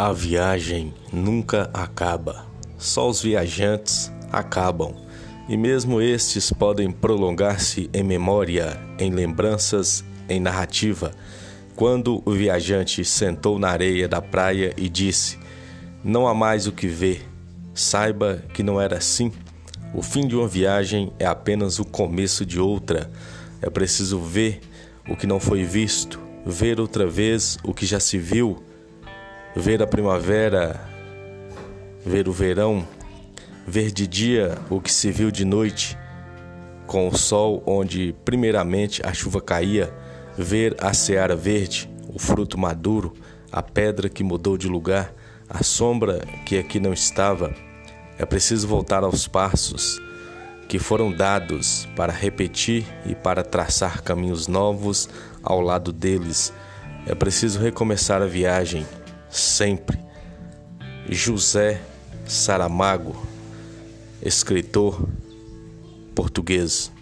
A viagem nunca acaba. Só os viajantes acabam. E mesmo estes podem prolongar-se em memória, em lembranças, em narrativa. Quando o viajante sentou na areia da praia e disse: Não há mais o que ver, saiba que não era assim. O fim de uma viagem é apenas o começo de outra. É preciso ver o que não foi visto, ver outra vez o que já se viu ver a primavera, ver o verão, ver de dia o que se viu de noite, com o sol onde primeiramente a chuva caía, ver a seara verde, o fruto maduro, a pedra que mudou de lugar, a sombra que aqui não estava. É preciso voltar aos passos que foram dados para repetir e para traçar caminhos novos ao lado deles. É preciso recomeçar a viagem sempre. José Saramago, escritor português.